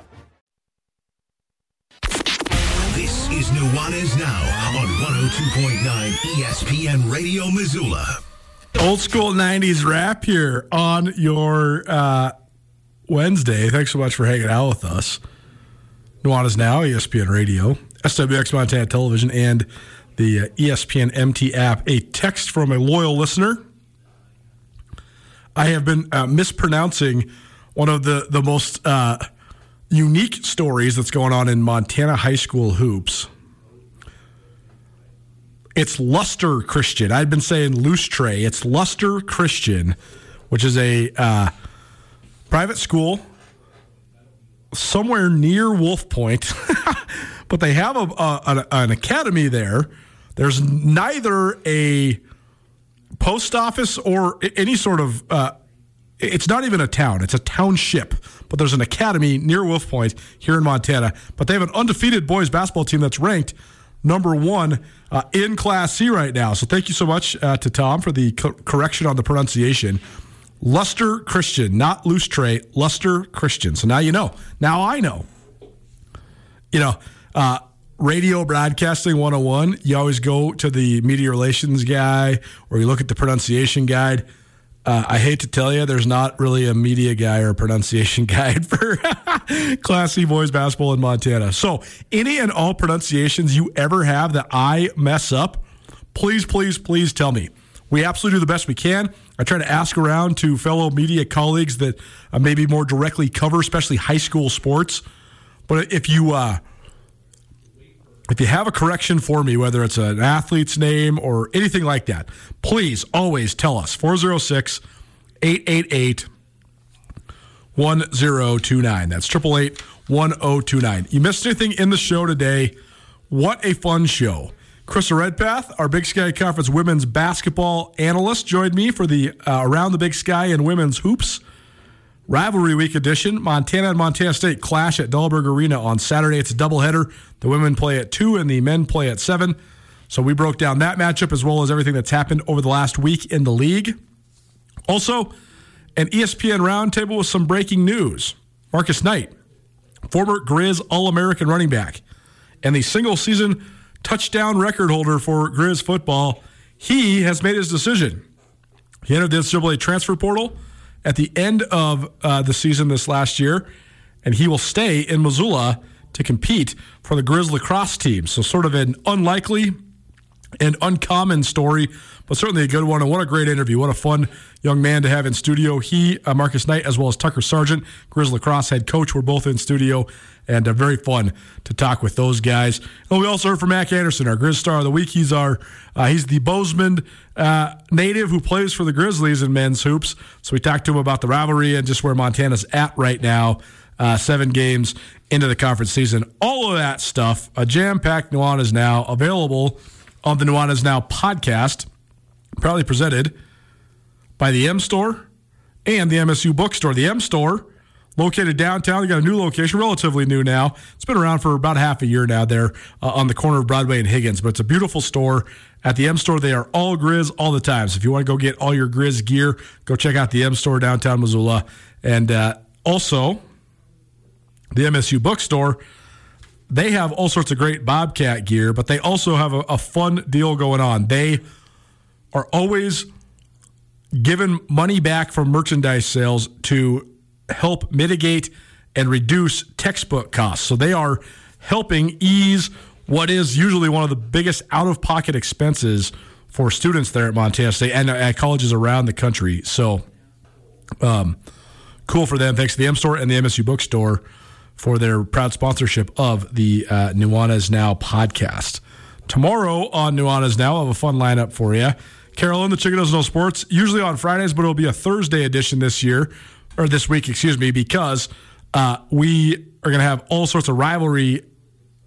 Speaker 1: Is Nuanez Now on 102.9 ESPN Radio Missoula.
Speaker 2: Old school 90s rap here on your uh, Wednesday. Thanks so much for hanging out with us. Nuanez Now, ESPN Radio, SWX Montana Television, and the uh, ESPN MT app. A text from a loyal listener. I have been uh, mispronouncing one of the, the most uh, unique stories that's going on in Montana high school hoops. It's Luster Christian. I'd been saying Lustre. It's Luster Christian, which is a uh, private school somewhere near Wolf Point, but they have a, a, an academy there. There's neither a post office or any sort of uh, it's not even a town, it's a township. But there's an academy near Wolf Point here in Montana. But they have an undefeated boys basketball team that's ranked number one uh, in Class C right now. So thank you so much uh, to Tom for the co- correction on the pronunciation. Luster Christian, not Loose Tray, Luster Christian. So now you know. Now I know. You know, uh, radio broadcasting 101, you always go to the media relations guy or you look at the pronunciation guide uh, I hate to tell you, there's not really a media guy or a pronunciation guide for Class C boys basketball in Montana. So, any and all pronunciations you ever have that I mess up, please, please, please tell me. We absolutely do the best we can. I try to ask around to fellow media colleagues that uh, maybe more directly cover, especially high school sports. But if you uh, if you have a correction for me, whether it's an athlete's name or anything like that, please always tell us 406 888 1029. That's 888 1029. You missed anything in the show today? What a fun show. Krista Redpath, our Big Sky Conference women's basketball analyst, joined me for the uh, Around the Big Sky and Women's Hoops Rivalry Week edition. Montana and Montana State clash at Dahlberg Arena on Saturday. It's a doubleheader. The women play at 2 and the men play at 7. So we broke down that matchup as well as everything that's happened over the last week in the league. Also, an ESPN roundtable with some breaking news. Marcus Knight, former Grizz All American running back, and the single season touchdown record holder for Grizz football, he has made his decision. He entered the NCAA transfer portal at the end of uh, the season this last year, and he will stay in Missoula to compete for the Grizz lacrosse team. So, sort of an unlikely and uncommon story, but certainly a good one. And what a great interview. What a fun young man to have in studio. He, uh, Marcus Knight, as well as Tucker Sargent, Grizz lacrosse head coach, were both in studio, and uh, very fun to talk with those guys. And we also heard from Mack Anderson, our Grizz star of the week. He's our uh, he's the Bozeman uh, native who plays for the Grizzlies in men's hoops. So we talked to him about the rivalry and just where Montana's at right now. Uh, seven games into the conference season. All of that stuff, a jam-packed Nuanez Now available on the Nuanez Now podcast, proudly presented by the M Store and the MSU Bookstore. The M Store, located downtown, they got a new location, relatively new now. It's been around for about half a year now there uh, on the corner of Broadway and Higgins, but it's a beautiful store. At the M Store, they are all Grizz all the time. So if you want to go get all your Grizz gear, go check out the M Store downtown Missoula. And uh, also, the MSU Bookstore they have all sorts of great Bobcat gear, but they also have a, a, fun deal going on. They are always given money back from merchandise sales to help mitigate and reduce textbook costs. So they are helping ease what is usually one of the biggest out of pocket expenses for students there at Montana State and at colleges around the country. So, um, cool for them. Thanks to the M Store and the MSU Bookstore for their proud sponsorship of the uh, Nuanez Now podcast. Tomorrow on Nuanez Now, I'll have a fun lineup for you. Carolyn, the Chicken Doesn't Know Sports, usually on Fridays, but it'll be a Thursday edition this year, or this week, excuse me, because uh, we are going to have all sorts of rivalry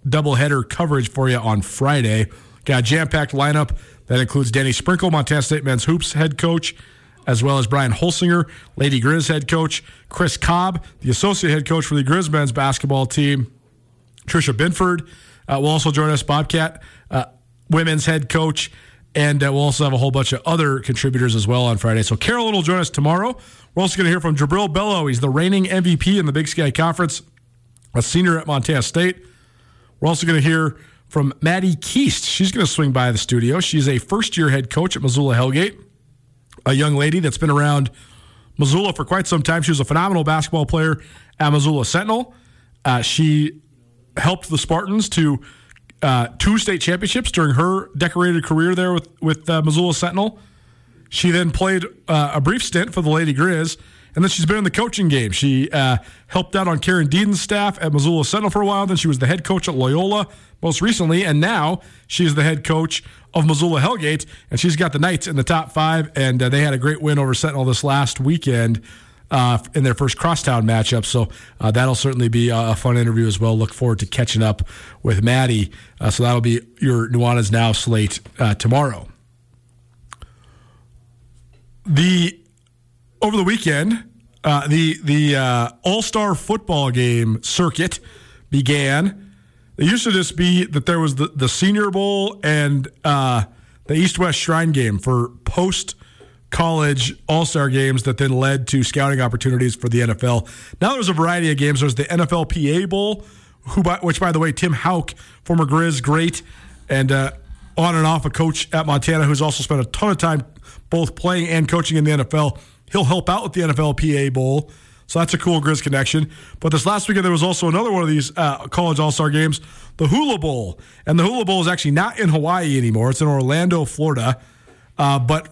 Speaker 2: doubleheader coverage for you on Friday. Got a jam packed lineup that includes Danny Sprinkle, Montana State men's hoops head coach, as well as Brian Holsinger, Lady Grizz head coach, Chris Cobb, the associate head coach for the Grizz men's basketball team, Tricia Binford uh, will also join us, Bobcat uh, women's head coach, and uh, we'll also have a whole bunch of other contributors as well on Friday. So Carolyn will join us tomorrow. We're also going to hear from Jubrile Belo. He's the reigning MVP in the Big Sky Conference, a senior at Montana State. We're also going to hear from Maddie Keast. She's going to swing by the studio. She's a first year head coach at Missoula Hellgate a young lady that's been around Missoula for quite some time. She was a phenomenal basketball player at Missoula Sentinel. Uh, she helped the Spartans to uh, two state championships during her decorated career there with with uh, Missoula Sentinel. She then played uh, a brief stint for the Lady Grizz, and then she's been in the coaching game. She uh, helped out on Karen Deaton's staff at Missoula Sentinel for a while. Then she was the head coach at Loyola most recently, and now she's the head coach of Missoula Hellgate, and she's got the Knights in the top five, and uh, they had a great win over Sentinel this last weekend. Uh, in their first crosstown matchup. So uh, that'll certainly be a fun interview as well. Look forward to catching up with Maddie. Uh, so that'll be your Nuanez Now slate uh, tomorrow. The over the weekend, uh, the the uh, All Star football game circuit began. It used to just be that there was the, the Senior Bowl and the East West Shrine game for post college All Star games that then led to scouting opportunities for the NFL. Now there's a variety of games. There's the NFLPA Bowl, who by, which by the way, Tim Hauck, former Grizz great, and uh, on and off a coach at Montana who's also spent a ton of time both playing and coaching in the NFL. He'll help out with the NFLPA Bowl. So that's a cool Grizz connection. But this last weekend, there was also another one of these uh, college all star games, the Hula Bowl. And the Hula Bowl is actually not in Hawaii anymore, it's in Orlando, Florida. Uh, but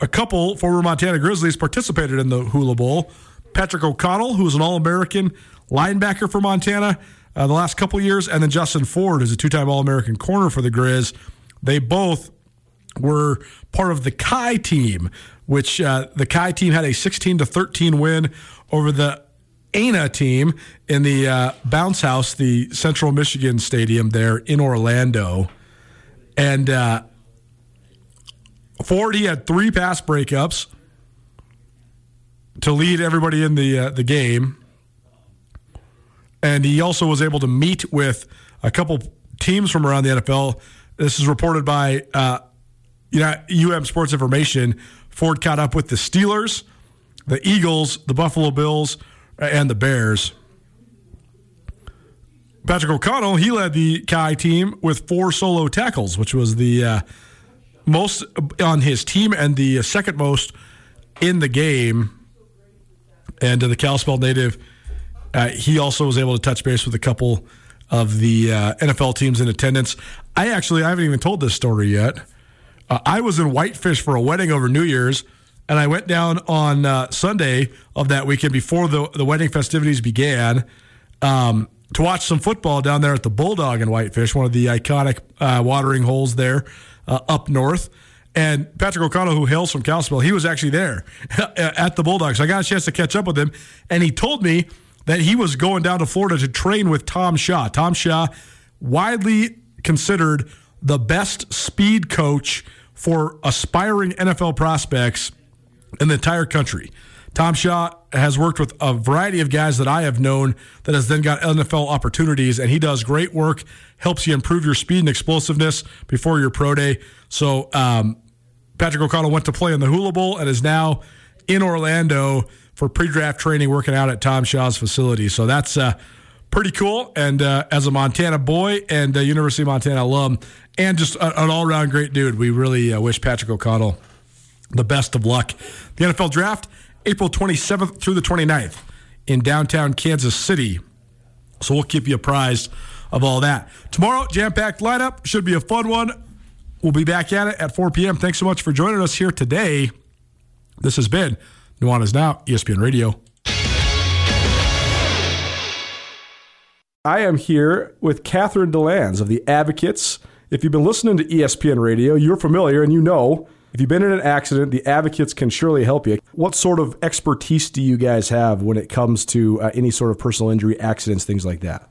Speaker 2: a couple former Montana Grizzlies participated in the Hula Bowl. Patrick O'Connell, who was an All American linebacker for Montana, uh, the last couple years, and then Justin Ford, who's a two-time All-American corner for the Grizz. They both were part of the Kai team, which uh, the Kai team had a 16 to 13 win over the ANA team in the uh, Bounce House, the Central Michigan Stadium there in Orlando. And uh, Ford, he had three pass breakups to lead everybody in the uh, the game, and he also was able to meet with a couple teams from around the NFL. This is reported by uh, you know, UM Sports Information. Ford caught up with the Steelers, the Eagles, the Buffalo Bills, and the Bears. Patrick O'Connell, he led the Kai team with four solo tackles, which was the uh, most on his team and the second most in the game. And uh, the Kalispell native, uh, he also was able to touch base with a couple of the uh, NFL teams in attendance. I actually I haven't even told this story yet. Uh, I was in Whitefish for a wedding over New Year's, and I went down on uh, Sunday of that weekend before the the wedding festivities began. Um, to watch some football down there at the Bulldog in Whitefish, one of the iconic uh, watering holes there uh, up north. And Patrick O'Connell, who hails from Kalispell, he was actually there at the Bulldogs. I got a chance to catch up with him. And he told me that he was going down to Florida to train with Tom Shaw. Tom Shaw, widely considered the best speed coach for aspiring NFL prospects in the entire country. Tom Shaw has worked with a variety of guys that I have known that has then got NFL opportunities, and he does great work, helps you improve your speed and explosiveness before your pro day. So, um, Patrick O'Connell went to play in the Hula Bowl and is now in Orlando for pre draft training, working out at Tom Shaw's facility. So, that's uh, pretty cool. And uh, as a Montana boy and a University of Montana alum, and just a, an all around great dude, we really uh, wish Patrick O'Connell the best of luck. The NFL draft April 27th through the 29th in downtown Kansas City. So we'll keep you apprised of all that. Tomorrow, jam packed lineup. Should be a fun one. We'll be back at it at 4 p.m. Thanks so much for joining us here today. This has been Nuanez Now, ESPN Radio. I am here with Catherine DeLands of the Advocates. If you've been listening to ESPN Radio, you're familiar and you know if you've been in an accident, the advocates can surely help you. What sort of expertise do you guys have when it comes to uh, any sort of personal injury, accidents, things like that?